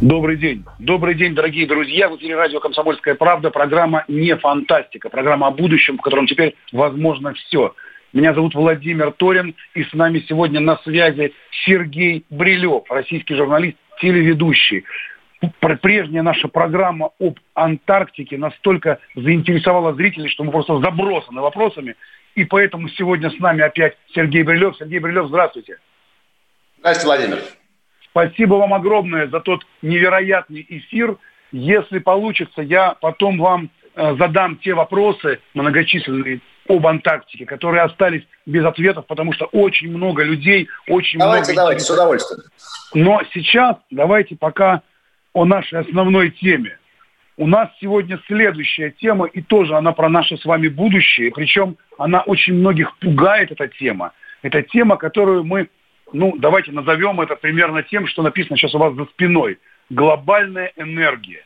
Добрый день. Добрый день, дорогие друзья. В эфире радио «Комсомольская правда». Программа «Не фантастика». Программа о будущем, в котором теперь возможно все. Меня зовут Владимир Торин, и с нами сегодня на связи Сергей Брилев, российский журналист, телеведущий. Прежняя наша программа об Антарктике настолько заинтересовала зрителей, что мы просто забросаны вопросами. И поэтому сегодня с нами опять Сергей Брилев. Сергей Брилев, здравствуйте. Здравствуйте, Владимир. Спасибо вам огромное за тот невероятный эфир. Если получится, я потом вам э, задам те вопросы многочисленные об Антарктике, которые остались без ответов, потому что очень много людей, очень давайте, много... Давайте, с удовольствием. Но сейчас давайте пока о нашей основной теме. У нас сегодня следующая тема, и тоже она про наше с вами будущее. Причем она очень многих пугает, эта тема. Это тема, которую мы ну, давайте назовем это примерно тем, что написано сейчас у вас за спиной. Глобальная энергия.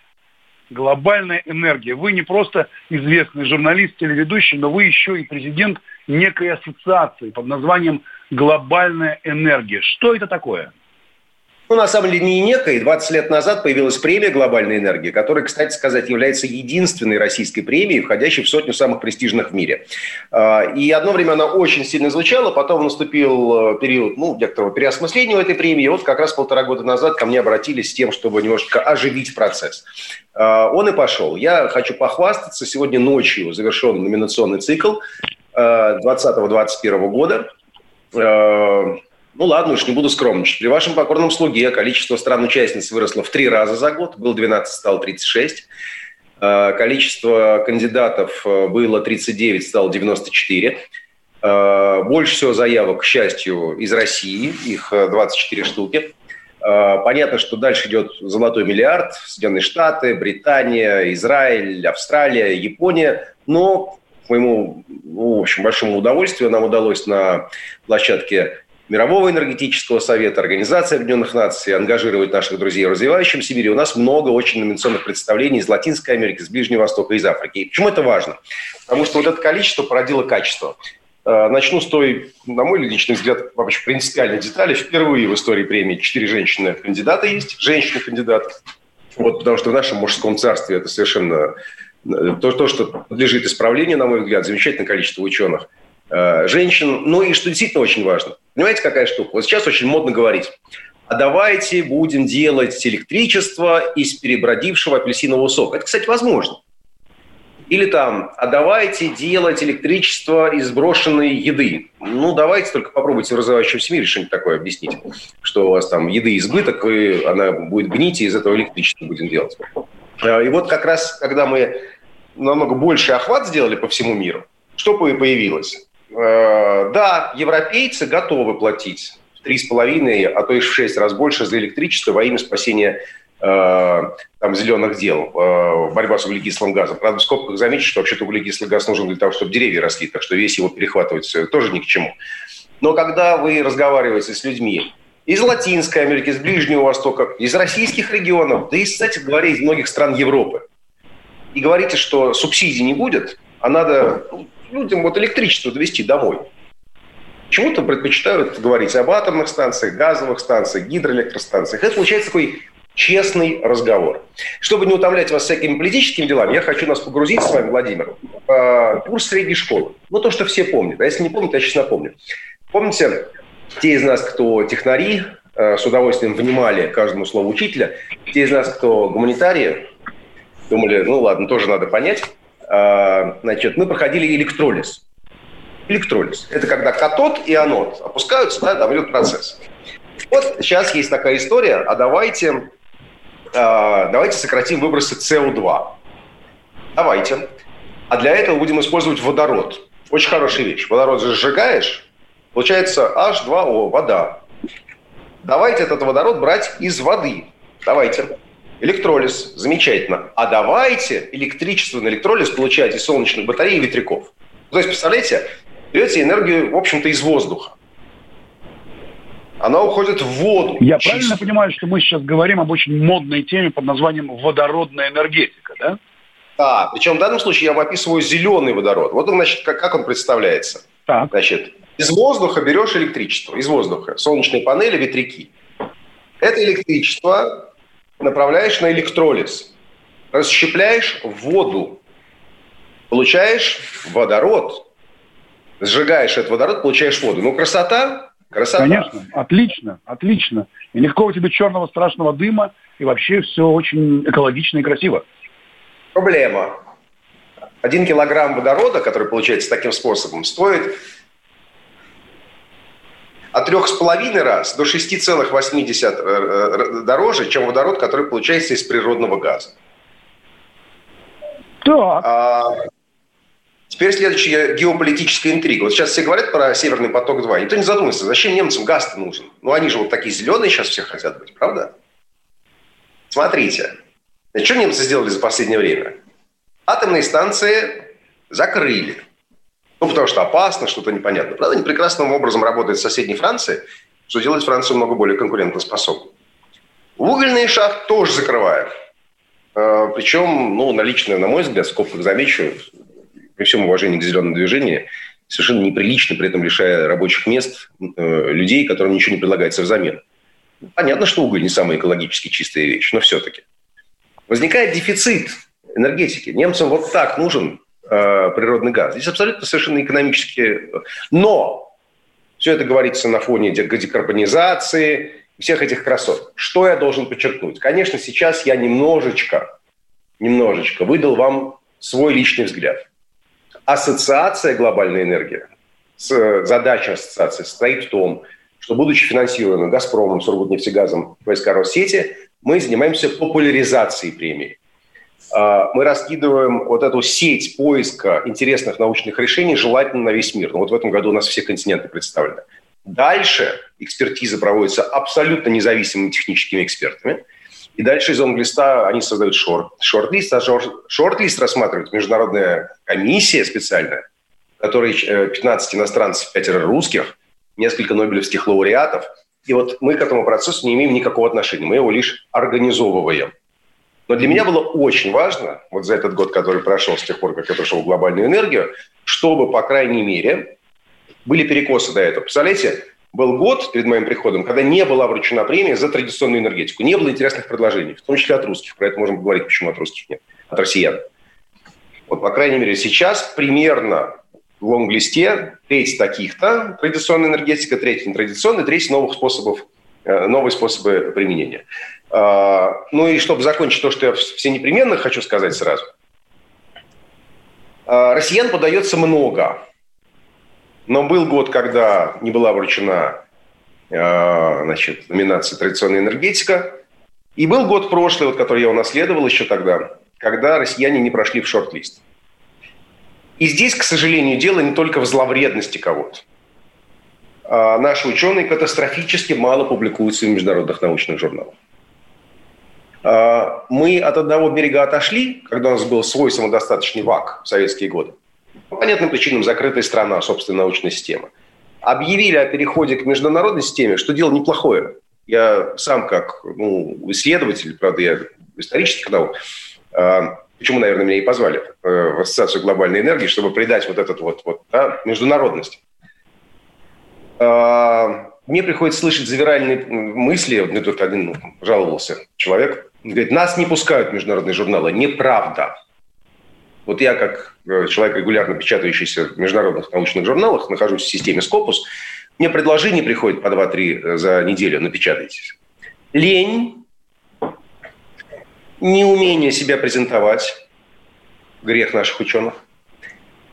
Глобальная энергия. Вы не просто известный журналист, телеведущий, но вы еще и президент некой ассоциации под названием «Глобальная энергия». Что это такое? Ну, на самом деле, не некой. 20 лет назад появилась премия «Глобальная энергия», которая, кстати сказать, является единственной российской премией, входящей в сотню самых престижных в мире. А, и одно время она очень сильно звучала, потом наступил э, период ну, некоторого переосмысления этой премии. И вот как раз полтора года назад ко мне обратились с тем, чтобы немножко оживить процесс. А, он и пошел. Я хочу похвастаться. Сегодня ночью завершен номинационный цикл 2020-2021 э, года э, ну ладно уж, не буду скромничать. При вашем покорном слуге количество стран-участниц выросло в три раза за год. Был 12, стало 36. Э, количество кандидатов э, было 39, стало 94. Э, больше всего заявок, к счастью, из России. Их 24 штуки. Понятно, что дальше идет золотой миллиард. Соединенные Штаты, Британия, Израиль, Австралия, Япония. Но к моему ну, в общем, большому удовольствию нам удалось на площадке Мирового энергетического совета, Организации Объединенных Наций ангажировать наших друзей в развивающемся мире. У нас много очень номинационных представлений из Латинской Америки, из Ближнего Востока, из Африки. И почему это важно? Потому что вот это количество породило качество. Э, начну с той, на мой личный взгляд, вообще принципиальной детали. Впервые в истории премии четыре женщины-кандидата есть, женщины-кандидаты. Вот, потому что в нашем мужском царстве это совершенно э, то, то, что подлежит исправлению, на мой взгляд, замечательное количество ученых – женщин. Ну и что действительно очень важно. Понимаете, какая штука? Вот сейчас очень модно говорить. А давайте будем делать электричество из перебродившего апельсинового сока. Это, кстати, возможно. Или там, а давайте делать электричество из брошенной еды. Ну, давайте только попробуйте в развивающемся мире что-нибудь такое объяснить. Что у вас там еды избыток, и она будет гнить, и из этого электричество будем делать. Э, и вот как раз, когда мы намного больше охват сделали по всему миру, что появилось? Э, да, европейцы готовы платить в три с половиной, а то и в шесть раз больше за электричество во имя спасения э, там, зеленых дел, э, борьба с углекислым газом. Правда, в скобках замечу, что вообще-то углекислый газ нужен для того, чтобы деревья росли, так что весь его перехватывать тоже ни к чему. Но когда вы разговариваете с людьми из Латинской Америки, из Ближнего Востока, из российских регионов, да и, кстати говоря, из многих стран Европы, и говорите, что субсидий не будет, а надо ну, людям вот электричество довести домой. Почему-то предпочитают говорить об атомных станциях, газовых станциях, гидроэлектростанциях. Это получается такой честный разговор. Чтобы не утомлять вас всякими политическими делами, я хочу нас погрузить с вами, Владимир, в курс средней школы. Ну, то, что все помнят. А если не помнят, я сейчас напомню. Помните, те из нас, кто технари, э, с удовольствием внимали каждому слову учителя, те из нас, кто гуманитарии, думали, ну ладно, тоже надо понять, значит, мы проходили электролиз. Электролиз. Это когда катод и анод опускаются, да, там идет процесс. Вот сейчас есть такая история, а давайте, а, давайте сократим выбросы СО2. Давайте. А для этого будем использовать водород. Очень хорошая вещь. Водород же сжигаешь, получается H2O, вода. Давайте этот водород брать из воды. Давайте. Электролиз. Замечательно. А давайте электричество на электролиз получать из солнечных батарей и ветряков. То есть, представляете, берете энергию, в общем-то, из воздуха. Она уходит в воду. Я чисто. правильно понимаю, что мы сейчас говорим об очень модной теме под названием водородная энергетика, да? Да, причем в данном случае я вам описываю зеленый водород. Вот он, значит, как, как он представляется. Так. Значит, из воздуха берешь электричество, из воздуха, солнечные панели, ветряки. Это электричество направляешь на электролиз, расщепляешь воду, получаешь водород, сжигаешь этот водород, получаешь воду. Ну, красота? Красота. Конечно, отлично, отлично. И никакого тебе черного страшного дыма, и вообще все очень экологично и красиво. Проблема. Один килограмм водорода, который получается таким способом, стоит от трех с половиной раз до 6,8 э, э, дороже, чем водород, который получается из природного газа. Да. А, теперь следующая геополитическая интрига. Вот сейчас все говорят про Северный поток-2. Никто не задумывается, зачем немцам газ нужен? Ну, они же вот такие зеленые сейчас все хотят быть, правда? Смотрите. Что немцы сделали за последнее время? Атомные станции закрыли. Ну, потому что опасно, что-то непонятно. Правда, они прекрасным образом работают в соседней Франции, что делает Францию много более конкурентоспособной. Угольные шахты тоже закрывают. А, Причем, ну, наличные, на мой взгляд, в скобках замечу, при всем уважении к зеленому движению, совершенно неприлично, при этом лишая рабочих мест э, людей, которым ничего не предлагается взамен. Понятно, что уголь не самая экологически чистая вещь, но все-таки. Возникает дефицит энергетики. Немцам вот так нужен э, природный газ. Здесь абсолютно совершенно экономически... Но все это говорится на фоне декарбонизации, всех этих красот. Что я должен подчеркнуть? Конечно, сейчас я немножечко, немножечко выдал вам свой личный взгляд. Ассоциация «Глобальная энергия», задача ассоциации состоит в том, что, будучи финансируемым «Газпромом», «Сургутнефтегазом», войска Россети, мы занимаемся популяризацией премии. А, мы раскидываем вот эту сеть поиска интересных научных решений желательно на весь мир. Ну, вот в этом году у нас все континенты представлены. Дальше экспертиза проводится абсолютно независимыми техническими экспертами. И дальше из онглиста они создают шорт, шорт-лист, а шорт-лист рассматривает международная комиссия специальная, в которой 15 иностранцев, 5 русских, несколько нобелевских лауреатов. И вот мы к этому процессу не имеем никакого отношения, мы его лишь организовываем. Но для меня было очень важно, вот за этот год, который прошел с тех пор, как я пришел в глобальную энергию, чтобы, по крайней мере, были перекосы до этого. Представляете, был год перед моим приходом, когда не была вручена премия за традиционную энергетику. Не было интересных предложений, в том числе от русских. Про это можем поговорить, почему от русских нет, от россиян. Вот, по крайней мере, сейчас примерно в лонг-листе треть таких-то традиционная энергетика, треть нетрадиционная, треть новых способов, э, новые способы применения. А, ну и чтобы закончить то, что я все непременно хочу сказать сразу. А, россиян подается много. Но был год, когда не была вручена а, значит, номинация «Традиционная энергетика». И был год прошлый, вот, который я унаследовал еще тогда, когда россияне не прошли в шорт-лист. И здесь, к сожалению, дело не только в зловредности кого-то. Наши ученые катастрофически мало публикуются в международных научных журналах. А, мы от одного берега отошли, когда у нас был свой самодостаточный ВАК в советские годы. По понятным причинам закрытая страна, собственная научная система. Объявили о переходе к международной системе, что дело неплохое. Я сам как ну, исследователь, правда, я исторических наук, а, почему, наверное, меня и позвали э, в Ассоциацию глобальной энергии, чтобы придать вот этот вот, вот да, международность. А, мне приходится слышать завиральные мысли. Мне тут один ну, жаловался человек, Говорит, нас не пускают в международные журналы. Неправда. Вот я, как э, человек, регулярно печатающийся в международных научных журналах, нахожусь в системе Scopus, мне предложение приходит по 2-3 э, за неделю, напечатайтесь. Лень, неумение себя презентовать, грех наших ученых –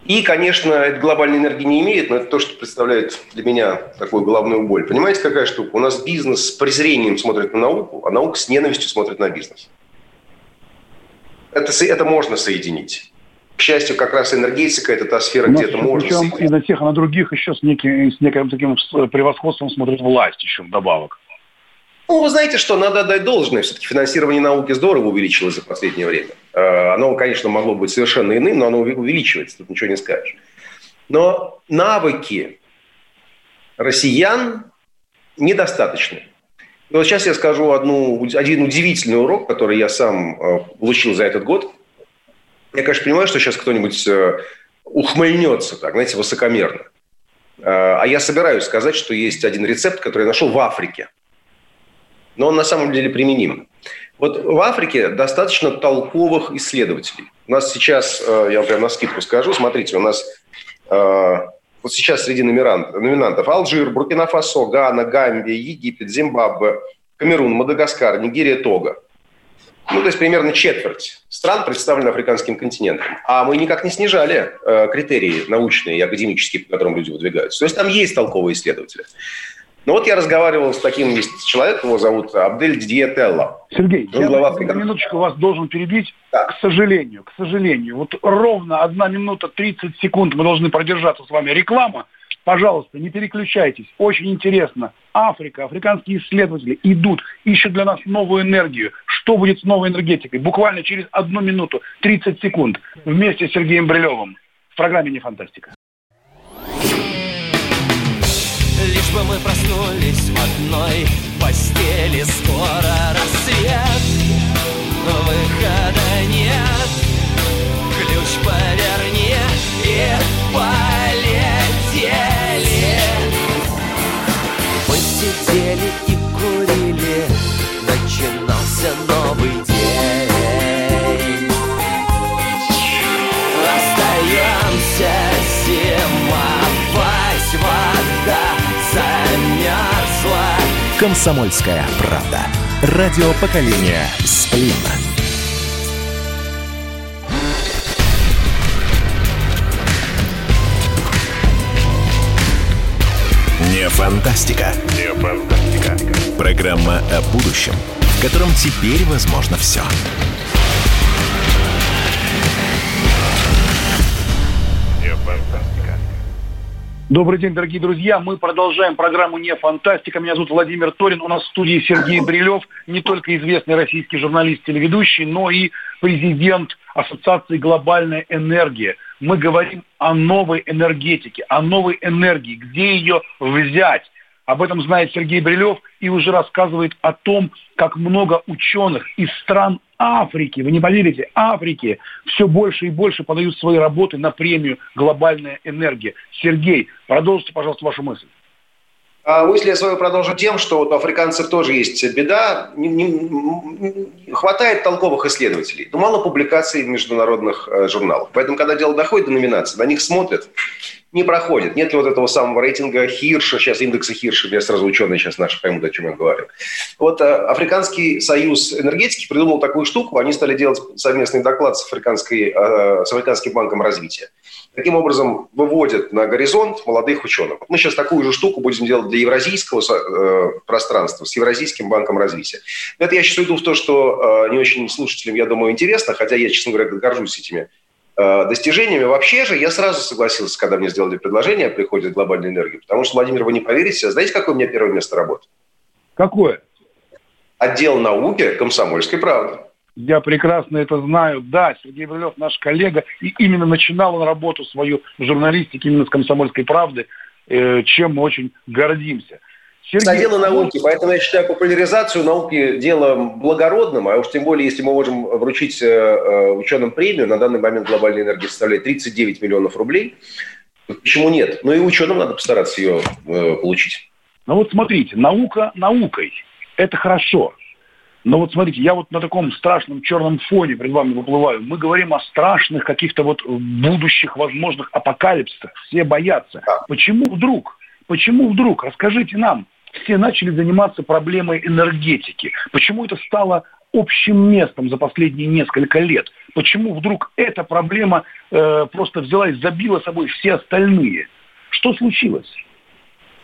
и, конечно, это глобальной энергии не имеет, но это то, что представляет для меня такую головную боль. Понимаете, какая штука? У нас бизнес с презрением смотрит на науку, а наука с ненавистью смотрит на бизнес. Это, это можно соединить. К счастью, как раз энергетика – это та сфера, где это можно Причем и на тех, и на других еще с, неким, с неким таким превосходством смотрит власть еще вдобавок. Ну, вы знаете что, надо отдать должное. Все-таки финансирование науки здорово увеличилось за последнее время. Э, оно, конечно, могло быть совершенно иным, но оно увеличивается, тут ничего не скажешь. Но навыки россиян недостаточны. И вот сейчас я скажу одну, один удивительный урок, который я сам э, получил за этот год. Я, конечно, понимаю, что сейчас кто-нибудь э, ухмыльнется, так, знаете, высокомерно. А я собираюсь сказать, что есть один рецепт, который я нашел в Африке – но он на самом деле применим. Вот в Африке достаточно толковых исследователей. У нас сейчас, э, я прям на скидку скажу, смотрите, у нас э, вот сейчас среди номинантов Алжир, Буркина-Фасо, Гана, Гамбия, Египет, Зимбабве, Камерун, Мадагаскар, Нигерия, Тога. Ну, то есть примерно четверть стран представлены африканским континентом. А мы никак не снижали э, критерии научные и академические, по которым люди выдвигаются. То есть там есть толковые исследователи. Ну вот я разговаривал с таким есть человек, его зовут Абдель Диетелло. Сергей, Он я глава на минуточку вас должен перебить. Да. К сожалению, к сожалению. Вот ровно одна минута 30 секунд мы должны продержаться с вами. Реклама. Пожалуйста, не переключайтесь. Очень интересно. Африка, африканские исследователи идут, ищут для нас новую энергию. Что будет с новой энергетикой? Буквально через одну минуту, 30 секунд. Вместе с Сергеем Брилевым. В программе «Не фантастика». Бы мы проснулись в одной постели Скоро рассвет, выхода нет. Ключ поверни и полетели. Мы сидели Комсомольская правда. Радио поколения Сплин. Не фантастика. Не фантастика. Программа о будущем, в котором теперь возможно все. Все. Добрый день, дорогие друзья. Мы продолжаем программу «Не фантастика». Меня зовут Владимир Торин. У нас в студии Сергей Брилев, не только известный российский журналист, телеведущий, но и президент Ассоциации «Глобальная энергия». Мы говорим о новой энергетике, о новой энергии, где ее взять. Об этом знает Сергей Брилев и уже рассказывает о том, как много ученых из стран Африки, вы не поверите, Африки все больше и больше подают свои работы на премию «Глобальная энергия». Сергей, продолжите, пожалуйста, вашу мысль. А мысль я свою продолжу тем, что вот у африканцев тоже есть беда. Не, не, не, хватает толковых исследователей, но мало публикаций в международных э, журналах. Поэтому, когда дело доходит до номинации, на них смотрят, не проходит. Нет ли вот этого самого рейтинга Хирша, сейчас индекса Хирша, я сразу ученые сейчас наши поймут, о чем я говорю. Вот э, Африканский союз энергетики придумал такую штуку, они стали делать совместный доклад с, африканской, э, с Африканским банком развития таким образом выводят на горизонт молодых ученых. Мы сейчас такую же штуку будем делать для евразийского э, пространства с Евразийским банком развития. Это я сейчас иду в то, что не очень слушателям, я думаю, интересно, хотя я, честно говоря, горжусь этими достижениями. Вообще же я сразу согласился, когда мне сделали предложение о приходе глобальной энергии, потому что, Владимир, вы не поверите, знаете, какое у меня первое место работы? Какое? Отдел науки комсомольской правды. Я прекрасно это знаю. Да, Сергей Брилев наш коллега, и именно начинал он работу свою в журналистике именно с «Комсомольской правды», э, чем мы очень гордимся. Сергей... дело науки, поэтому я считаю популяризацию науки делом благородным, а уж тем более, если мы можем вручить э, э, ученым премию, на данный момент глобальная энергия составляет 39 миллионов рублей, почему нет? Ну и ученым надо постараться ее получить. Ну вот смотрите, наука наукой, это хорошо. Но вот смотрите, я вот на таком страшном черном фоне перед вами выплываю. Мы говорим о страшных каких-то вот будущих возможных апокалипсисах. Все боятся. Почему вдруг? Почему вдруг? Расскажите нам. Все начали заниматься проблемой энергетики. Почему это стало общим местом за последние несколько лет? Почему вдруг эта проблема э, просто взяла и забила собой все остальные? Что случилось?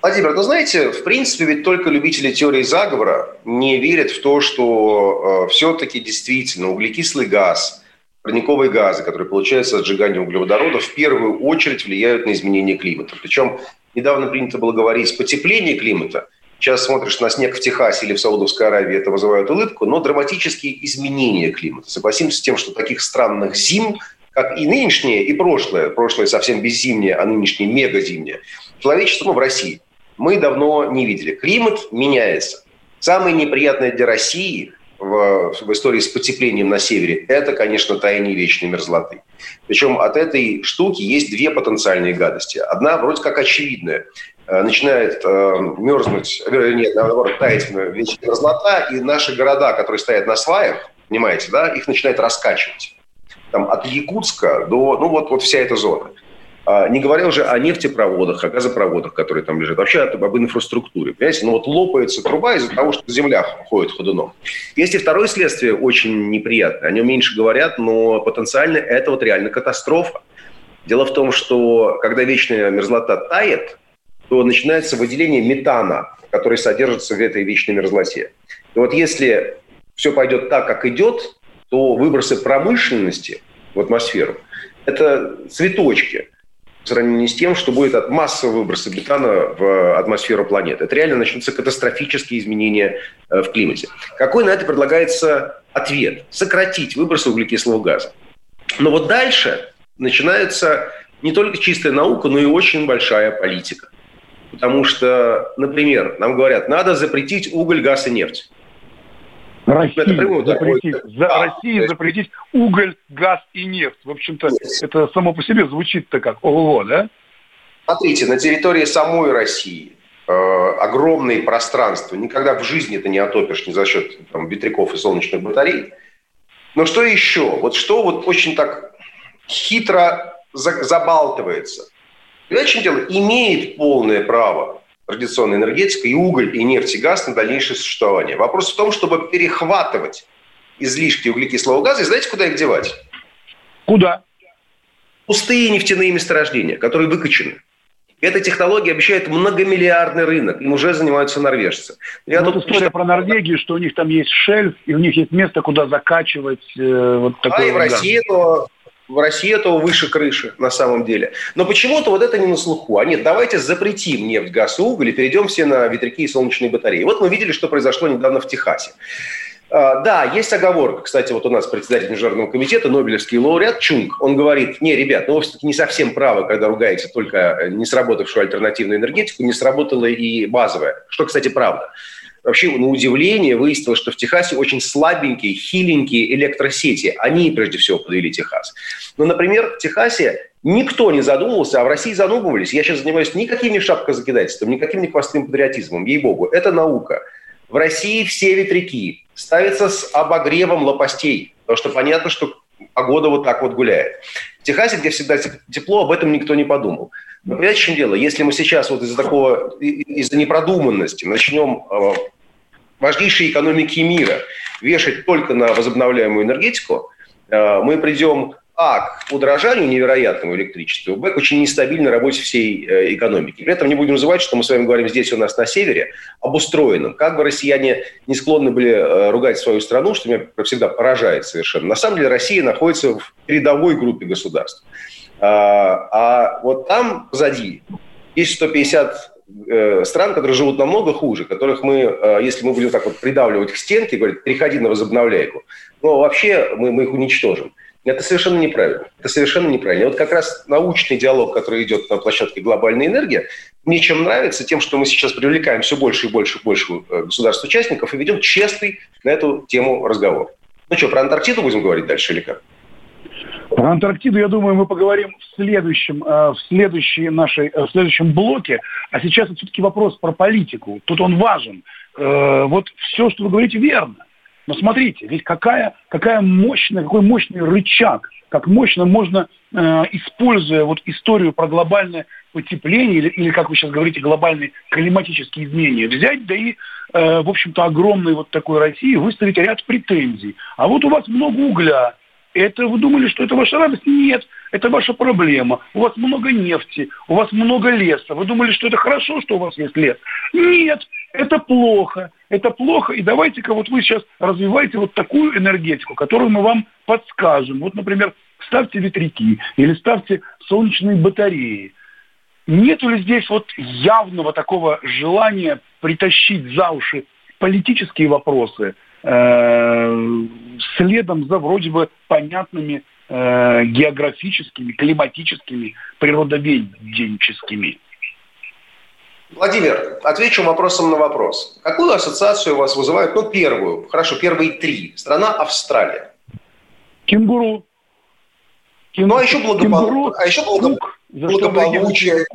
Владимир, ну знаете, в принципе, ведь только любители теории заговора не верят в то, что э, все-таки действительно углекислый газ, парниковые газы, которые получаются от сжигания углеводородов, в первую очередь влияют на изменение климата. Причем недавно принято было говорить потепление климата, Сейчас смотришь на снег в Техасе или в Саудовской Аравии, это вызывает улыбку, но драматические изменения климата. Согласимся с тем, что таких странных зим, как и нынешнее, и прошлое, прошлое совсем беззимнее, а нынешнее мегазимнее, человечество ну, в России мы давно не видели. Климат меняется. Самое неприятное для России в, в истории с потеплением на севере, это, конечно, таяние вечной мерзлоты. Причем от этой штуки есть две потенциальные гадости. Одна вроде как очевидная. Э, начинает э, мерзнуть, нет, наоборот, таять вечная мерзлота, и наши города, которые стоят на сваях, понимаете, да, их начинает раскачивать. Там от Якутска до, ну вот, вот вся эта зона. А, не говоря уже о нефтепроводах, о газопроводах, которые там лежат, вообще об инфраструктуре. Понимаете, ну вот лопается труба из-за того, что земля ходит ходуном. Есть и второе следствие очень неприятное. О нем меньше говорят, но потенциально это вот реально катастрофа. Дело в том, что когда вечная мерзлота тает, то начинается выделение метана, который содержится в этой вечной мерзлоте. И вот если все пойдет так, как идет, то выбросы промышленности в атмосферу – это цветочки в сравнении с тем, что будет от массового выброса метана в атмосферу планеты. Это реально начнутся катастрофические изменения э, в климате. Какой на это предлагается ответ? Сократить выбросы углекислого газа. Но вот дальше начинается не только чистая наука, но и очень большая политика. Потому что, например, нам говорят, надо запретить уголь, газ и нефть. России, запретить, за, да, России есть... запретить уголь, газ и нефть. В общем-то, это само по себе звучит-то как ого, да? Смотрите, на территории самой России э, огромные пространства. Никогда в жизни это не отопишь ни за счет там, ветряков и солнечных батарей. Но что еще? Вот что вот очень так хитро за, забалтывается. Понимаете, в чем дело? Имеет полное право традиционная энергетика, и уголь, и нефть, и газ на дальнейшее существование. Вопрос в том, чтобы перехватывать излишки углекислого газа, и знаете, куда их девать? Куда? Пустые нефтяные месторождения, которые выкачаны. Эта технология обещает многомиллиардный рынок. Им уже занимаются норвежцы. Я ну, тут история про Норвегию, что у них там есть шельф, и у них есть место, куда закачивать э, вот такой А и в России то в России этого выше крыши на самом деле. Но почему-то вот это не на слуху. А нет, давайте запретим нефть, газ и уголь и перейдем все на ветряки и солнечные батареи. Вот мы видели, что произошло недавно в Техасе. А, да, есть оговорка. Кстати, вот у нас председатель Международного комитета, Нобелевский лауреат Чунг, он говорит, не, ребят, ну вы все-таки не совсем правы, когда ругаете только не сработавшую альтернативную энергетику, не сработала и базовая. Что, кстати, правда. Вообще, на удивление, выяснилось, что в Техасе очень слабенькие, хиленькие электросети. Они, прежде всего, подвели Техас. Но, например, в Техасе никто не задумывался, а в России задумывались. Я сейчас занимаюсь никаким не шапкозакидательством, никаким не хвостым патриотизмом, ей-богу. Это наука. В России все ветряки ставятся с обогревом лопастей, потому что понятно, что погода вот так вот гуляет. В Техасе, где всегда тепло, об этом никто не подумал. Но понимаете, в чем дело? Если мы сейчас вот из-за такого, из-за непродуманности начнем э, важнейшие экономики мира вешать только на возобновляемую энергетику, э, мы придем а, к удорожанию невероятному электричеству, б, к очень нестабильной работе всей э, экономики. При этом не будем забывать, что мы с вами говорим здесь у нас на севере, об устроенном. Как бы россияне не склонны были э, ругать свою страну, что меня всегда поражает совершенно. На самом деле Россия находится в передовой группе государств. А, а вот там позади есть 150 Э, стран, которые живут намного хуже, которых мы, э, если мы будем так вот придавливать к стенке, говорить, переходи на возобновляйку, ну, вообще мы, мы их уничтожим. Это совершенно неправильно. Это совершенно неправильно. И вот как раз научный диалог, который идет на площадке «Глобальная энергия», мне чем нравится, тем, что мы сейчас привлекаем все больше и больше и больше э, государств-участников и ведем честный на эту тему разговор. Ну что, про Антарктиду будем говорить дальше или как? Про Антарктиду, я думаю, мы поговорим в следующем, э, в следующей нашей, э, в следующем блоке. А сейчас все-таки вопрос про политику. Тут он важен. Э, вот все, что вы говорите, верно. Но смотрите, ведь какая, какая мощная, какой мощный рычаг, как мощно можно, используя вот историю про глобальное потепление, или, или как вы сейчас говорите, глобальные климатические изменения, взять, да и, в общем-то, огромной вот такой России выставить ряд претензий. А вот у вас много угля, это вы думали, что это ваша радость? Нет, это ваша проблема. У вас много нефти, у вас много леса. Вы думали, что это хорошо, что у вас есть лес? Нет, это плохо. Это плохо. И давайте-ка вот вы сейчас развиваете вот такую энергетику, которую мы вам подскажем. Вот, например, ставьте ветряки или ставьте солнечные батареи. Нету ли здесь вот явного такого желания притащить за уши политические вопросы следом за вроде бы понятными э, географическими, климатическими, природоведенческими? Владимир, отвечу вопросом на вопрос. Какую ассоциацию у вас вызывает, ну, первую, хорошо, первые три. Страна Австралия. Кенгуру. Кенгуру. Ну, а еще, благопол... а еще благо... благополучие.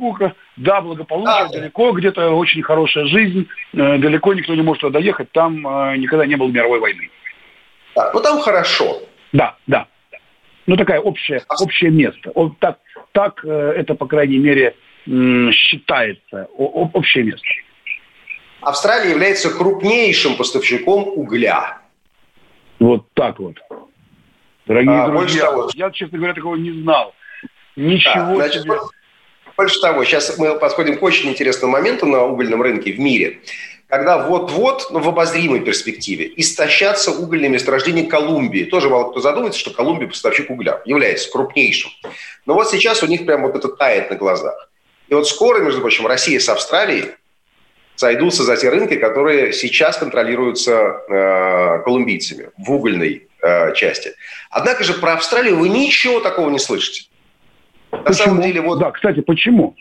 Да, благополучие, да. далеко, где-то очень хорошая жизнь, э, далеко никто не может туда доехать, там э, никогда не было мировой войны. Да, ну там хорошо. Да, да. Ну, такая общая, а общее место. Так, так э, это, по крайней мере, считается общее место. Австралия является крупнейшим поставщиком угля. Вот так вот. Дорогие а, друзья, того, я, честно говоря, такого не знал. Ничего да, значит, себе. Больше того, сейчас мы подходим к очень интересному моменту на угольном рынке в мире, когда вот-вот, ну, в обозримой перспективе, истощатся угольные месторождения Колумбии. Тоже мало кто задумается, что Колумбия поставщик угля является крупнейшим. Но вот сейчас у них прям вот это тает на глазах. И вот скоро, между прочим, Россия с Австралией сойдутся за те рынки, которые сейчас контролируются э, колумбийцами в угольной э, части. Однако же про Австралию вы ничего такого не слышите. На почему? самом деле, вот... Да, кстати, почему?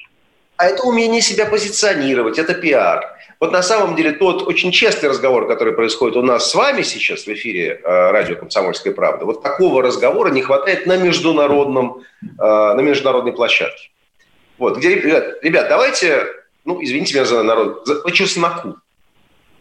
А это умение себя позиционировать, это пиар. Вот на самом деле тот очень честный разговор, который происходит у нас с вами сейчас в эфире э, радио «Комсомольская правда», вот такого разговора не хватает на, международном, э, на международной площадке. Вот, где, ребят, ребят, давайте, ну, извините меня за народ, за, по чесноку.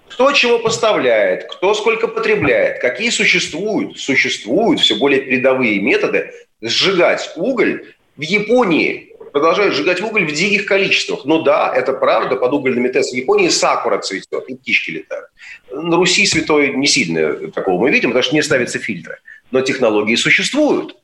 Кто чего поставляет, кто сколько потребляет, какие существуют, существуют все более передовые методы сжигать уголь. В Японии продолжают сжигать уголь в диких количествах. Но да, это правда, под угольными тестами Японии сакура цветет, и птички летают. На Руси святой не сильно такого мы видим, потому что не ставятся фильтры. Но технологии существуют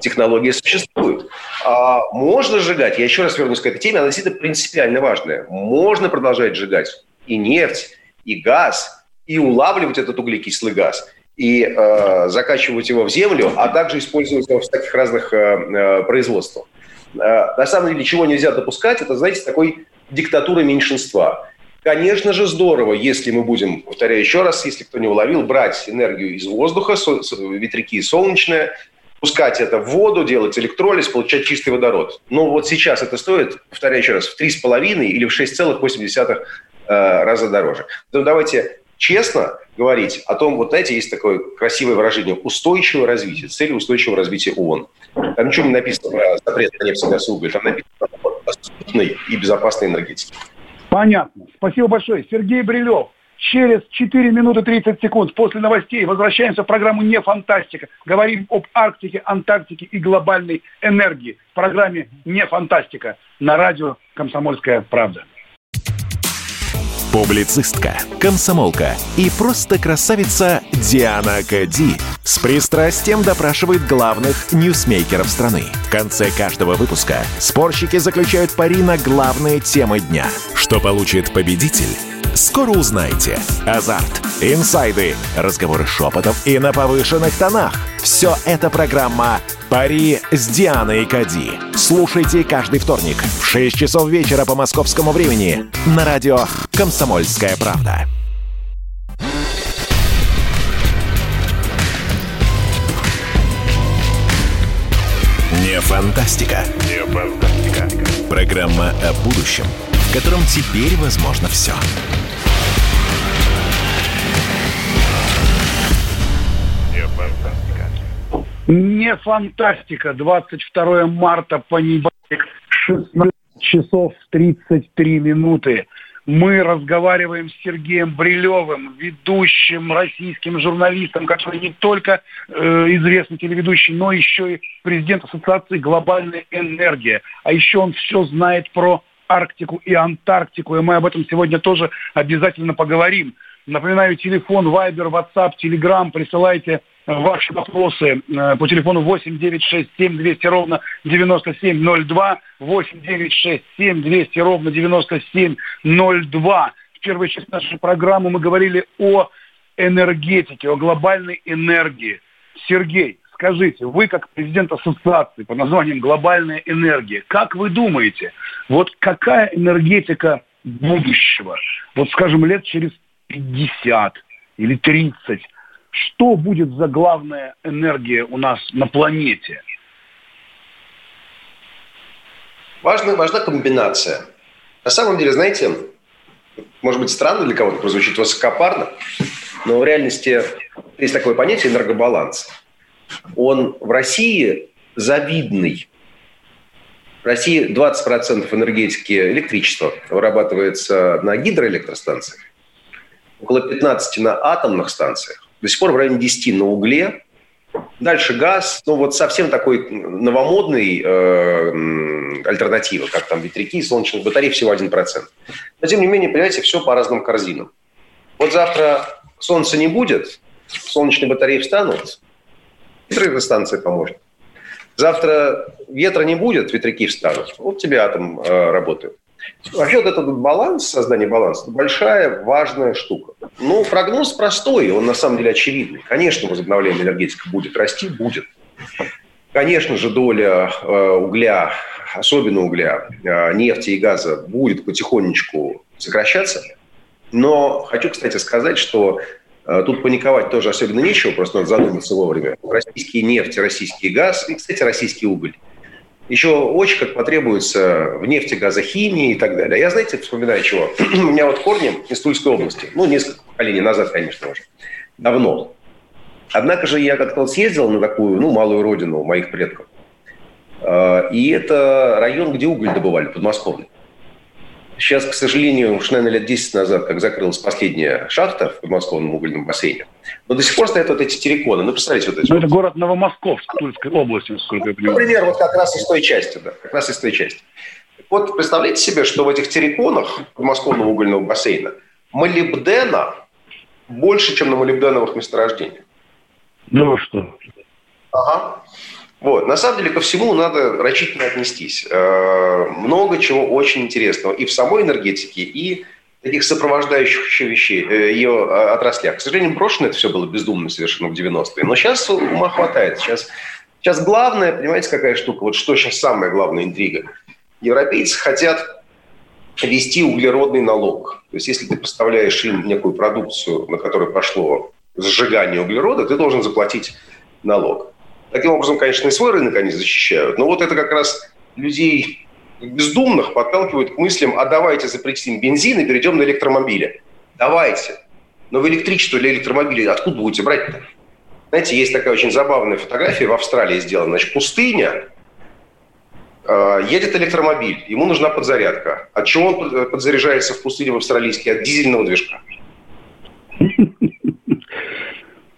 технология существует. А можно сжигать, я еще раз вернусь к этой теме, она действительно принципиально важная. Можно продолжать сжигать и нефть, и газ, и улавливать этот углекислый газ, и э, закачивать его в землю, а также использовать его в таких разных э, э, производствах. Э, на самом деле, чего нельзя допускать, это, знаете, такой диктатура меньшинства. Конечно же, здорово, если мы будем, повторяю еще раз, если кто не уловил, брать энергию из воздуха, ветряки солнечные, пускать это в воду, делать электролиз, получать чистый водород. Но вот сейчас это стоит, повторяю еще раз, в 3,5 или в 6,8 э, раза дороже. То давайте честно говорить о том, вот знаете, есть такое красивое выражение «устойчивое развитие», цели устойчивого развития ООН. Там ничего не написано про запрет на нефть, газ и уголь, там написано о доступной и безопасной энергетике. Понятно. Спасибо большое. Сергей Брилев, Через 4 минуты 30 секунд после новостей возвращаемся в программу «Не фантастика». Говорим об Арктике, Антарктике и глобальной энергии в программе «Не фантастика» на радио «Комсомольская правда». Публицистка, комсомолка и просто красавица Диана Кади с пристрастием допрашивает главных ньюсмейкеров страны. В конце каждого выпуска спорщики заключают пари на главные темы дня. Что получит победитель? Скоро узнаете. Азарт, инсайды, разговоры шепотов и на повышенных тонах. Все это программа «Пари с Дианой Кади». Слушайте каждый вторник в 6 часов вечера по московскому времени на радио «Комсомольская правда». Не фантастика. Не фантастика. Программа о будущем, в котором теперь возможно все. Не фантастика. 22 марта, понедельник, 16 часов 33 минуты. Мы разговариваем с Сергеем Брилевым, ведущим российским журналистом, который не только э, известный телеведущий, но еще и президент Ассоциации «Глобальная энергия». А еще он все знает про Арктику и Антарктику, и мы об этом сегодня тоже обязательно поговорим. Напоминаю, телефон, Viber, WhatsApp, Telegram, присылайте ваши вопросы э, по телефону 8 9 6 7 200 ровно 9702, 8 9 6 7 200 ровно 9702. В первой части нашей программы мы говорили о энергетике, о глобальной энергии. Сергей, скажите, вы как президент ассоциации под названием «Глобальная энергия», как вы думаете, вот какая энергетика будущего, вот скажем, лет через 50 или 30, что будет за главная энергия у нас на планете? Важна, важна комбинация. На самом деле, знаете, может быть, странно для кого-то прозвучит высокопарно, но в реальности есть такое понятие энергобаланс. Он в России завидный. В России 20% энергетики электричества вырабатывается на гидроэлектростанциях, около 15% на атомных станциях, до сих пор в районе 10% на угле, Дальше газ, ну вот совсем такой новомодный э, альтернатива, как там ветряки, солнечных батарей, всего 1%. Но тем не менее, понимаете, все по разным корзинам. Вот завтра солнца не будет, солнечные батареи встанут, ветроэлектростанция поможет. Завтра ветра не будет, ветряки встанут. Вот тебе атом э, работает. Вообще вот этот баланс, создание баланса, большая, важная штука. Ну, прогноз простой, он на самом деле очевидный. Конечно, возобновляемая энергетика будет расти, будет. Конечно же, доля э, угля, особенно угля, э, нефти и газа будет потихонечку сокращаться. Но хочу, кстати, сказать, что э, тут паниковать тоже особенно нечего, просто надо задуматься вовремя. Российские нефть, российский газ и, кстати, российский уголь – еще очень как потребуется в нефти, газохимии и так далее. Я, знаете, вспоминаю чего? У меня вот корни из Тульской области. Ну, несколько поколений назад, конечно, уже. Давно. Однако же я как-то съездил на такую, ну, малую родину моих предков. А, и это район, где уголь добывали, подмосковный. Сейчас, к сожалению, уж, наверное, лет 10 назад, как закрылась последняя шахта в подмосковном угольном бассейне, но до сих пор стоят вот эти терриконы. Ну, представляете, вот эти. Ну, это город Новомосковск, Тульской области, насколько я понимаю. Например, вот как раз из той части, да, как раз из той части. Вот представляете себе, что в этих терриконах подмосковного угольного бассейна молибдена больше, чем на молибденовых месторождениях. Ну что? Ага. Вот. На самом деле ко всему надо рачительно отнестись. Э, много чего очень интересного и в самой энергетике, и таких сопровождающих еще вещей, э, ее а, отраслях. К сожалению, брошено это все было бездумно совершенно в 90-е. Но сейчас ума хватает. Сейчас, сейчас главное, понимаете, какая штука? Вот что сейчас самая главная интрига? Европейцы хотят ввести углеродный налог. То есть если ты поставляешь им некую продукцию, на которой пошло сжигание углерода, ты должен заплатить налог. Таким образом, конечно, и свой рынок они защищают. Но вот это как раз людей бездумных подталкивает к мыслям, а давайте запретим бензин и перейдем на электромобили. Давайте. Но в электричество или электромобили откуда будете брать-то? Знаете, есть такая очень забавная фотография в Австралии сделана. Значит, пустыня, э, едет электромобиль, ему нужна подзарядка. От чего он подзаряжается в пустыне в австралийске? От дизельного движка.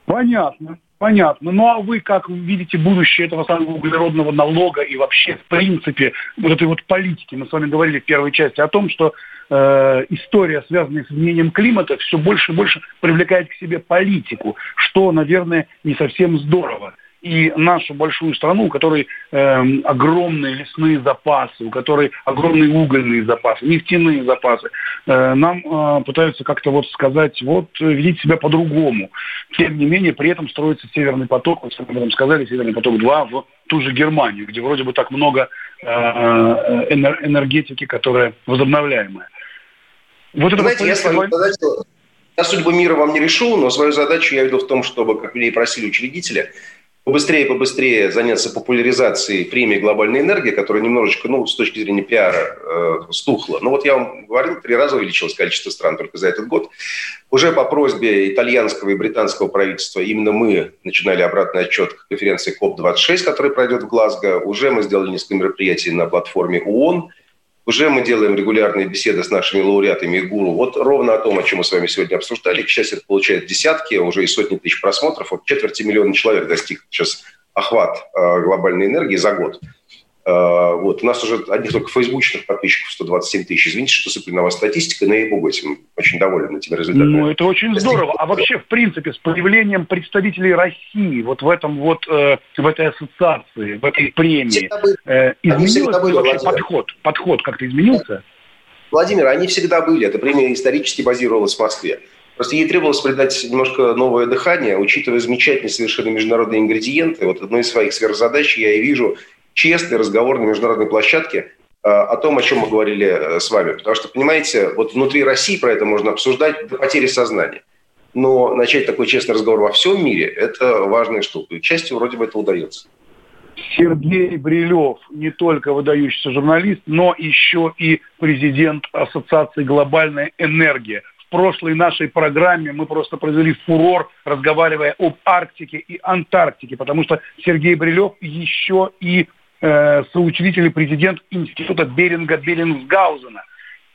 Понятно. Понятно. Ну а вы как видите будущее этого самого углеродного налога и вообще в принципе вот этой вот политики? Мы с вами говорили в первой части о том, что э, история, связанная с изменением климата, все больше и больше привлекает к себе политику, что, наверное, не совсем здорово и нашу большую страну, у которой э, огромные лесные запасы, у которой огромные угольные запасы, нефтяные запасы, э, нам э, пытаются как-то вот сказать, вот ведите себя по-другому. Тем не менее, при этом строится Северный поток, вот как мы сказали, Северный поток-2 в ту же Германию, где вроде бы так много э, э энергетики, которая возобновляемая. Вот это Знаете, я свою задачу, я судьбу мира вам не решу, но свою задачу я веду в том, чтобы, как меня и просили учредители, побыстрее побыстрее заняться популяризацией премии «Глобальная энергия», которая немножечко, ну, с точки зрения пиара, э, стухла. Но вот я вам говорил, три раза увеличилось количество стран только за этот год. Уже по просьбе итальянского и британского правительства именно мы начинали обратный отсчет к конференции КОП-26, которая пройдет в Глазго. Уже мы сделали несколько мероприятий на платформе ООН – уже мы делаем регулярные беседы с нашими лауреатами и гуру. Вот ровно о том, о чем мы с вами сегодня обсуждали. К счастью, это получает десятки, уже и сотни тысяч просмотров. Вот четверти миллиона человек достиг сейчас охват э, глобальной энергии за год. Э, вот. У нас уже одних только фейсбучных подписчиков 127 тысяч. Извините, что сыплю на вас статистику, но я ей-богу этим очень доволен этими результатами. Ну, это очень здорово. А вообще, в принципе, с появлением представителей России вот в этом вот, э, в этой ассоциации, в этой премии, э, изменился были, вообще подход? Подход как-то изменился? Владимир, они всегда были. Эта премия исторически базировалась в Москве. Просто ей требовалось придать немножко новое дыхание, учитывая замечательные совершенно международные ингредиенты. Вот одной из своих сверхзадач я и вижу честный разговор на международной площадке э, о том, о чем мы говорили э, с вами. Потому что, понимаете, вот внутри России про это можно обсуждать до потери сознания. Но начать такой честный разговор во всем мире – это важная штука. И к счастью, вроде бы это удается. Сергей Брилев не только выдающийся журналист, но еще и президент Ассоциации «Глобальная энергия». В прошлой нашей программе мы просто произвели фурор, разговаривая об Арктике и Антарктике, потому что Сергей Брилев еще и э, соучредитель и президент Института Беринга Берингсгаузена.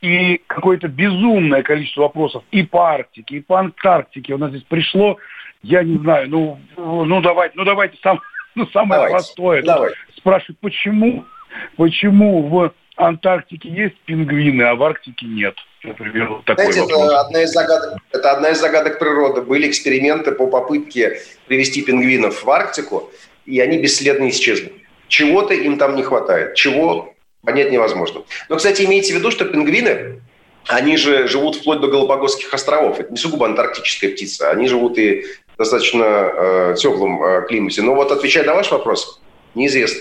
И какое-то безумное количество вопросов и по Арктике, и по Антарктике у нас здесь пришло. Я не знаю, ну, ну давайте, ну давайте сам, ну, самое давайте, простое. Давайте. Спрашивают, почему, почему в Антарктике есть пингвины, а в Арктике нет? Например, вот такой Знаете, вопрос. Это одна, из загадок, это одна из загадок природы. Были эксперименты по попытке привести пингвинов в Арктику, и они бесследно исчезли. Чего-то им там не хватает. Чего понять невозможно. Но, кстати, имейте в виду, что пингвины, они же живут вплоть до Галапагосских островов. Это не сугубо антарктическая птица. Они живут и достаточно э, теплом э, климате. Но вот отвечая на ваш вопрос, неизвестно.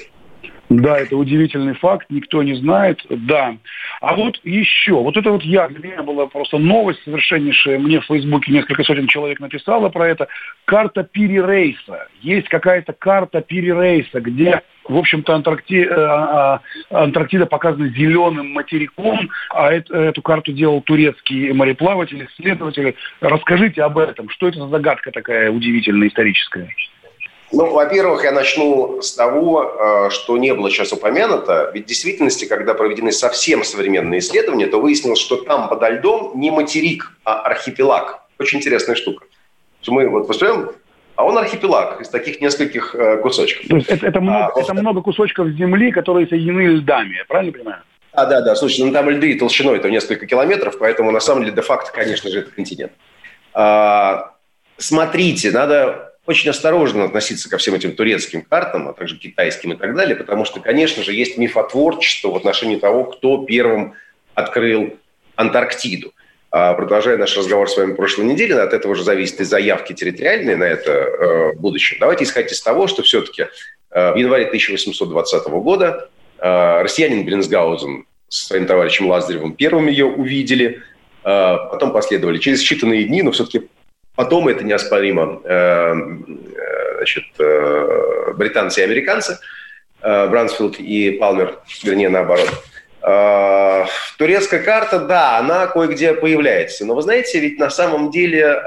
Да, это удивительный факт, никто не знает, да. А вот еще, вот это вот я, для меня была просто новость совершеннейшая, мне в Фейсбуке несколько сотен человек написало про это, карта Пирирейса. Есть какая-то карта Пирирейса, где, в общем-то, Антаркти... Э, а, а, Антарктида показана зеленым материком, а эту карту делал турецкий мореплаватель, исследователь. Расскажите об этом, что это за загадка такая удивительная, историческая? Ну, во-первых, я начну с того, э, что не было сейчас упомянуто. Ведь в действительности, когда проведены совсем современные исследования, то выяснилось, что там подо льдом не материк, а архипелаг. Очень интересная штука. Мы вот построим, а он архипелаг из таких нескольких э, кусочков. То есть это, это, много, а, это много кусочков земли, которые соединены льдами, я правильно понимаю? А, да, да. Слушай, ну там льды толщиной это несколько километров, поэтому на самом деле де-факто, конечно же, это континент. А, смотрите, надо очень осторожно относиться ко всем этим турецким картам, а также китайским и так далее, потому что, конечно же, есть мифотворчество в отношении того, кто первым открыл Антарктиду. А продолжая наш разговор с вами прошлой неделе, от этого уже зависит и заявки территориальные на это э, в будущем. Давайте исходить из того, что все-таки э, в январе 1820 года э, россиянин Блинсгаузен со своим товарищем Лазаревым первым ее увидели, потом последовали через считанные дни, но все-таки Потом это неоспоримо э, э, значит, э, британцы и американцы, Брансфилд и Палмер, вернее, наоборот. Турецкая карта, да, она кое-где появляется. Но вы знаете, ведь на самом деле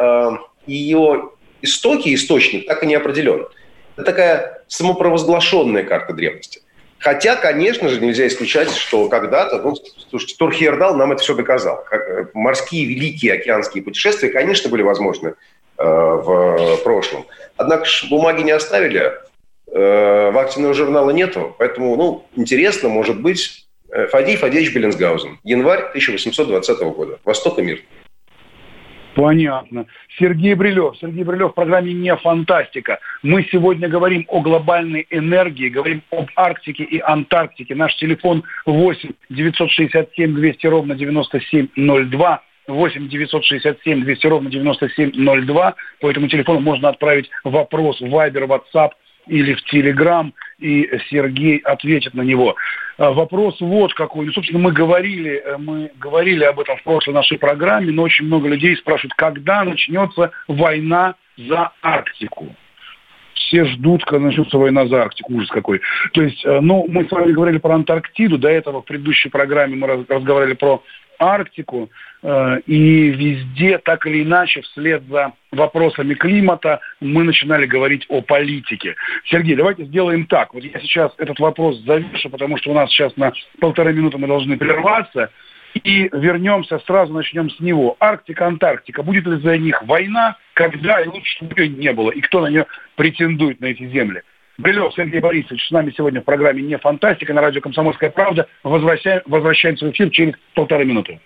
ее истоки, источник так и не определен. Это такая самопровозглашенная карта древности. Хотя, конечно же, нельзя исключать, что когда-то, ну, слушайте, Тур Хейердал нам это все доказал. Как, э, морские великие океанские путешествия, конечно, были возможны э, в прошлом. Однако ж бумаги не оставили, э, в активного журнала нету, поэтому, ну, интересно, может быть, э, Фадей Фадеевич Беллинсгаузен, январь 1820 года, Восток и мир. Понятно. Сергей Брилев. Сергей Брилев в программе «Не фантастика». Мы сегодня говорим о глобальной энергии, говорим об Арктике и Антарктике. Наш телефон 8 967 200 ровно 9702. 8 967 200 ровно 9702. По этому телефону можно отправить вопрос в Viber, WhatsApp или в Telegram, и Сергей ответит на него. А, вопрос вот какой. Ну, собственно, мы говорили, э, мы говорили об этом в прошлой нашей программе, но очень много людей спрашивают, когда начнется война за Арктику все ждут, когда начнется война за Арктику. Ужас какой. То есть, э, ну, мы с вами говорили про Антарктиду, до этого в предыдущей программе мы разговаривали про Арктику, э, и везде, так или иначе, вслед за вопросами климата мы начинали говорить о политике. Сергей, давайте сделаем так. Вот я сейчас этот вопрос завершу, потому что у нас сейчас на полторы минуты мы должны прерваться, и вернемся, сразу начнем с него. Арктика, Антарктика. Будет ли за них война? Когда? И лучше, чтобы ее не было. И кто на нее претендует, на эти земли? Брилев Сергей Борисович с нами сегодня в программе «Не фантастика» на радио «Комсомольская правда». Возвращаем, возвращаемся в эфир через полторы минуты.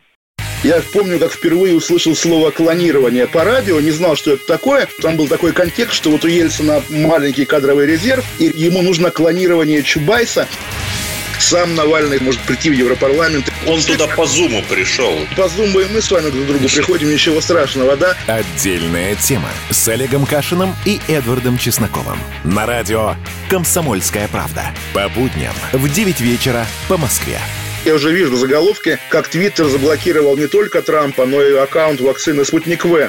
Я помню, как впервые услышал слово «клонирование» по радио, не знал, что это такое. Там был такой контекст, что вот у Ельцина маленький кадровый резерв, и ему нужно клонирование Чубайса. Сам Навальный может прийти в Европарламент. Он туда по зуму пришел. По зуму и мы с вами друг к другу приходим, ничего страшного, да? Отдельная тема с Олегом Кашиным и Эдвардом Чесноковым. На радио «Комсомольская правда». По будням в 9 вечера по Москве. Я уже вижу заголовки, как Твиттер заблокировал не только Трампа, но и аккаунт вакцины «Спутник В».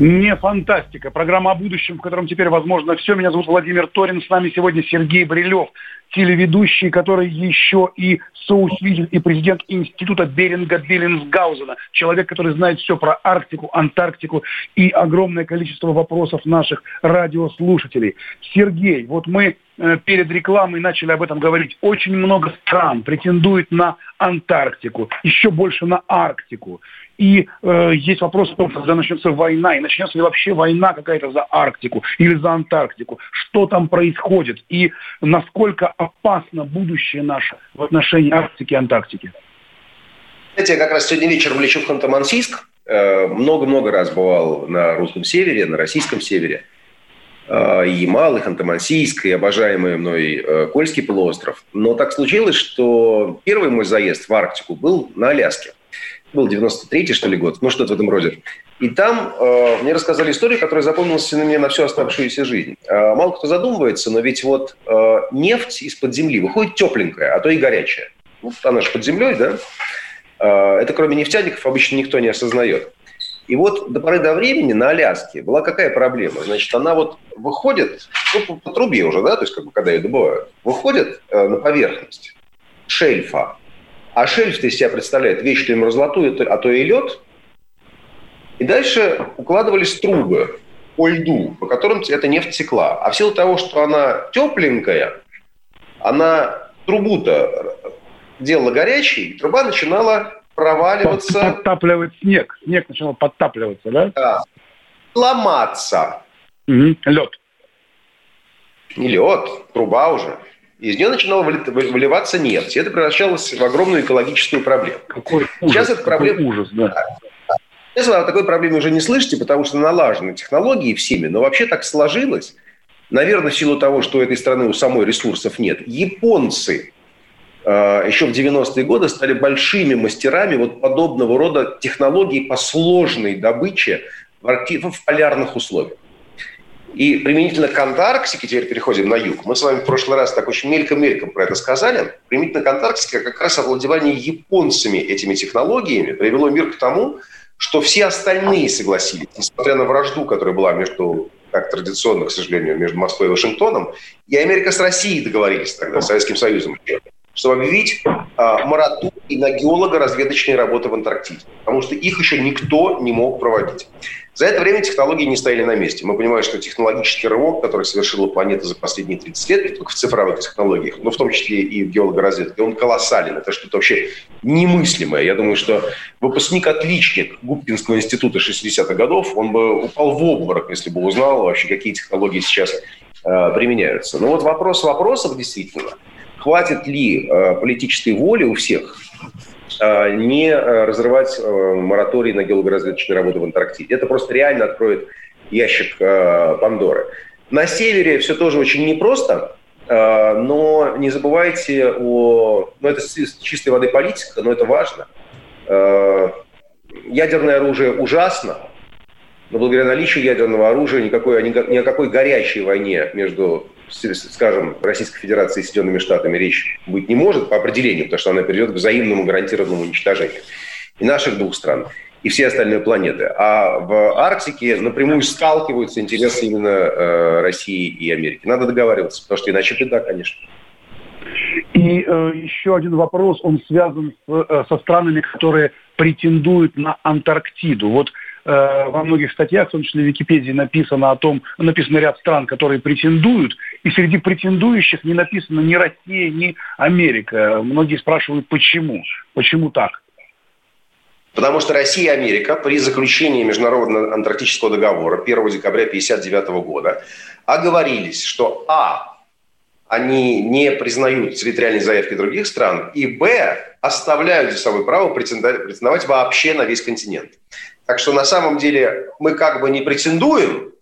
Не фантастика. Программа о будущем, в котором теперь возможно все. Меня зовут Владимир Торин. С нами сегодня Сергей Брилев, телеведущий, который еще и соучредитель и президент Института Беринга Беллинсгаузена. Человек, который знает все про Арктику, Антарктику и огромное количество вопросов наших радиослушателей. Сергей, вот мы э, перед рекламой начали об этом говорить. Очень много стран претендует на Антарктику, еще больше на Арктику. И э, есть вопрос о том, когда начнется война, и начнется ли вообще война какая-то за Арктику или за Антарктику, что там происходит, и насколько опасно будущее наше в отношении Арктики и Антарктики. Знаете, я как раз сегодня вечером лечу в Ханты-Мансийск. Э, много-много раз бывал на русском севере, на российском севере. Э, и Ямал, и Ханты-Мансийск, и обожаемый мной э, Кольский полуостров. Но так случилось, что первый мой заезд в Арктику был на Аляске был 93-й, что ли, год, ну, что-то в этом роде. И там э, мне рассказали историю, которая запомнилась на мне на всю оставшуюся жизнь. Э, мало кто задумывается, но ведь вот э, нефть из-под земли выходит тепленькая, а то и горячая. Ну, она же под землей, да? Э, это кроме нефтяников обычно никто не осознает. И вот до поры до времени на Аляске была какая проблема? Значит, она вот выходит, ну, по, трубе уже, да, то есть как бы когда ее добывают, выходит э, на поверхность шельфа, а шельф из себя представляет вечную мерзлоту, а то и лед. И дальше укладывались трубы по льду, по которым эта нефть текла. А в силу того, что она тепленькая, она трубу-то делала горячей, труба начинала проваливаться. Подтапливать снег. Снег начинал подтапливаться, да? Да. Ломаться. Угу. Лед. Не лед, труба уже из нее начинала выливаться нефть. И это превращалось в огромную экологическую проблему. Какой ужас, Сейчас эта проблема... ужас, да. Сейчас вы о такой проблеме уже не слышите, потому что налажены технологии всеми, но вообще так сложилось, наверное, в силу того, что у этой страны у самой ресурсов нет. Японцы э, еще в 90-е годы стали большими мастерами вот подобного рода технологий по сложной добыче в, в полярных условиях. И применительно к Антарктике, теперь переходим на юг, мы с вами в прошлый раз так очень мельком-мельком про это сказали, применительно к Антарктике как раз овладевание японцами этими технологиями привело мир к тому, что все остальные согласились, несмотря на вражду, которая была между, как традиционно, к сожалению, между Москвой и Вашингтоном, и Америка с Россией договорились тогда, с Советским Союзом, чтобы объявить а, мораторий на геолого-разведочные работы в Антарктиде, потому что их еще никто не мог проводить. За это время технологии не стояли на месте. Мы понимаем, что технологический рывок, который совершила планета за последние 30 лет, не только в цифровых технологиях, но в том числе и в геологоразведке, он колоссален. Это что-то вообще немыслимое. Я думаю, что выпускник-отличник Губкинского института 60-х годов, он бы упал в обморок, если бы узнал вообще, какие технологии сейчас э, применяются. Но вот вопрос вопросов действительно, хватит ли э, политической воли у всех а, не а, разрывать а, мораторий на геологоразведочные работы в Антарктиде. Это просто реально откроет ящик Пандоры. На севере все тоже очень непросто, но не забывайте о... Ну, это чистой воды политика, но это важно. Ядерное оружие ужасно, но благодаря наличию ядерного оружия никакой, ни о какой горячей войне между скажем, Российской Федерации и Соединенными Штатами речь быть не может по определению, потому что она приведет к взаимному гарантированному уничтожению и наших двух стран, и всей остальной планеты. А в Арктике напрямую сталкиваются интересы именно э, России и Америки. Надо договариваться, потому что иначе беда, конечно. И э, еще один вопрос, он связан с, э, со странами, которые претендуют на Антарктиду. Вот Э, во многих статьях, в том числе в Википедии, написано о том, написано ряд стран, которые претендуют, и среди претендующих не написано ни Россия, ни Америка. Многие спрашивают, почему? Почему так? Потому что Россия и Америка при заключении Международного антарктического договора 1 декабря 1959 года оговорились, что А. Они не признают территориальные заявки других стран, и Б. оставляют за собой право претендовать вообще на весь континент. Так что на самом деле мы как бы не претендуем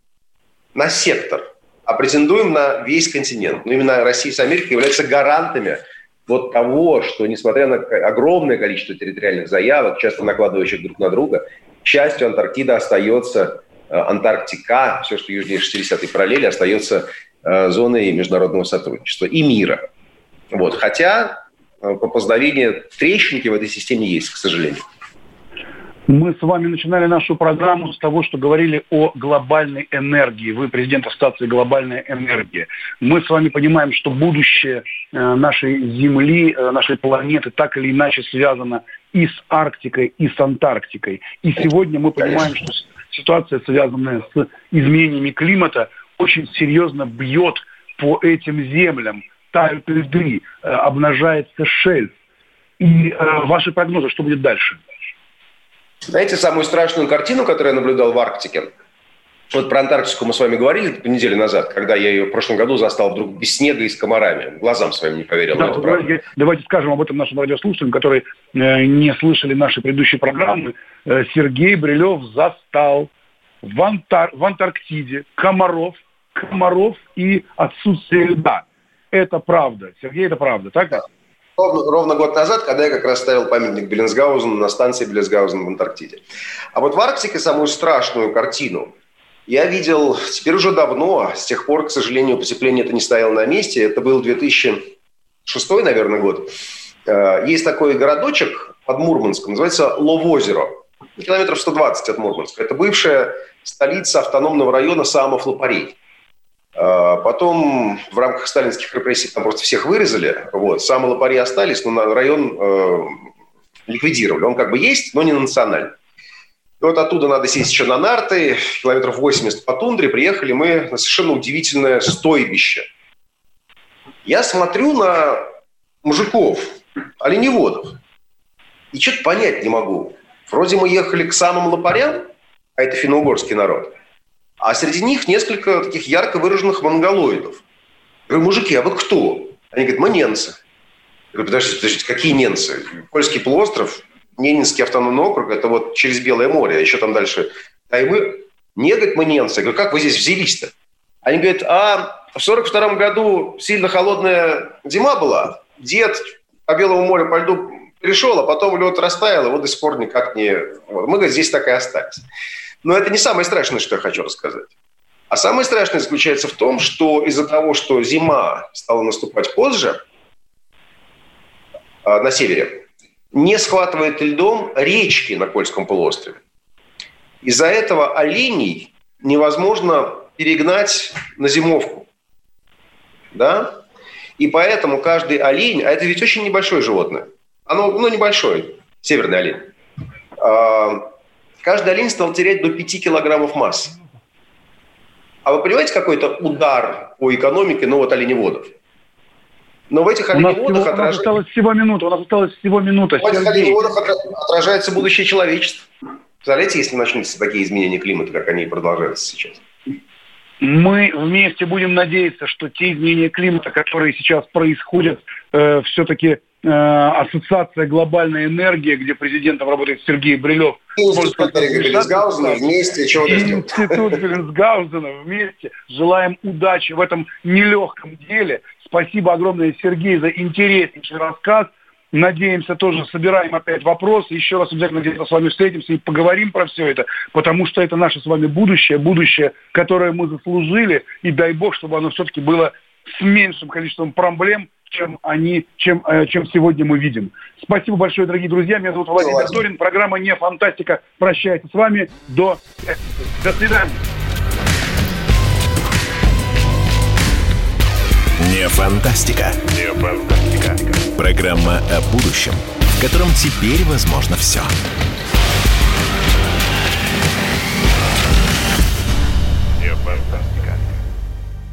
на сектор, а претендуем на весь континент. Но именно Россия с Америкой являются гарантами вот того, что, несмотря на огромное количество территориальных заявок, часто накладывающих друг на друга, к счастью, Антарктида остается, э, Антарктика, все, что южнее 60-й параллели, остается э, зоной международного сотрудничества и мира. Вот. Хотя э, по поздравлению трещинки в этой системе есть, к сожалению. Мы с вами начинали нашу программу с того, что говорили о глобальной энергии. Вы президент Ассоциации «Глобальная энергия». Мы с вами понимаем, что будущее э, нашей Земли, э, нашей планеты так или иначе связано и с Арктикой, и с Антарктикой. И сегодня мы понимаем, что ситуация, связанная с изменениями климата, очень серьезно бьет по этим землям. Тают льды, э, обнажается шельф. И ваши прогнозы, что будет дальше? Знаете самую страшную картину, которую я наблюдал в Арктике? Вот про Антарктику мы с вами говорили неделю назад, когда я ее в прошлом году застал вдруг без снега и с комарами. Глазам своим не поверил. Да, давайте, давайте скажем об этом нашим радиослушателям, которые э, не слышали наши предыдущие программы. Э, Сергей Брилев застал в, Антар в Антарктиде комаров, комаров и отсутствие льда. Это правда. Сергей, это правда, так? Да. Ровно, ровно год назад, когда я как раз ставил памятник Беллинсгаузену на станции Беллинсгаузен в Антарктиде. А вот в Арктике самую страшную картину я видел теперь уже давно, с тех пор, к сожалению, потепление это не стояло на месте. Это был 2006, наверное, год. Э, есть такой городочек под Мурманском, называется Ловозеро. Километров 120 от Мурманска. Это бывшая столица автономного района Самофлопарей. А, потом в рамках сталинских репрессий там просто всех вырезали. Вот. Сам Лопари остались, но район э, ликвидировали. Он как бы есть, но не национальный. И вот оттуда надо сесть еще на нарты, километров 80 по тундре. Приехали мы на совершенно удивительное стойбище. Я смотрю на мужиков, оленеводов, и что-то понять не могу. Вроде мы ехали к самым лопарям, а это финно-угорский народ – а среди них несколько таких ярко выраженных монголоидов. Я говорю, мужики, а вы кто? Они говорят, мы ненцы. Я говорю, подождите, подождите, какие ненцы? Польский полуостров, Ненинский автономный округ, это вот через Белое море, а еще там дальше. А и мы, не, говорит, мы ненцы. Я говорю, как вы здесь взялись-то? Они говорят, а в 42 году сильно холодная зима была, дед по Белому морю по льду пришел, а потом лед растаял, вот до сих пор никак не... Мы, говорит, здесь так и остались. Но это не самое страшное, что я хочу рассказать. А самое страшное заключается в том, что из-за того, что зима стала наступать позже а, на севере, не схватывает льдом речки на Кольском полуострове. Из-за этого оленей невозможно перегнать на зимовку. Да? И поэтому каждый олень, а это ведь очень небольшое животное, оно ну, небольшое, северный олень, а, каждый олень стал терять до 5 килограммов массы. А вы понимаете, какой это удар по экономике, ну вот оленеводов? Но в этих оленеводах отражается... У нас осталось всего минута, у нас осталось всего минута. В этих оленеводах отражается будущее человечества. Представляете, если начнутся такие изменения климата, как они продолжаются сейчас? Мы вместе будем надеяться, что те изменения климата, которые сейчас происходят, э, все-таки ассоциация глобальная энергия, где президентом работает Сергей Брилев. Институт Беллинсгаузена вместе. Чего Институт Беллинсгаузена вместе. Желаем удачи в этом нелегком деле. Спасибо огромное, Сергей, за интереснейший рассказ. Надеемся, тоже собираем опять вопросы. Еще раз обязательно где-то с вами встретимся и поговорим про все это, потому что это наше с вами будущее, будущее, которое мы заслужили. И дай бог, чтобы оно все-таки было с меньшим количеством проблем, чем они, чем, э, чем сегодня мы видим. Спасибо большое, дорогие друзья. Меня зовут Владимир Торин. Программа «Не фантастика» прощается с вами. До, до свидания. Не фантастика. Не фантастика. Программа о будущем, в котором теперь возможно все.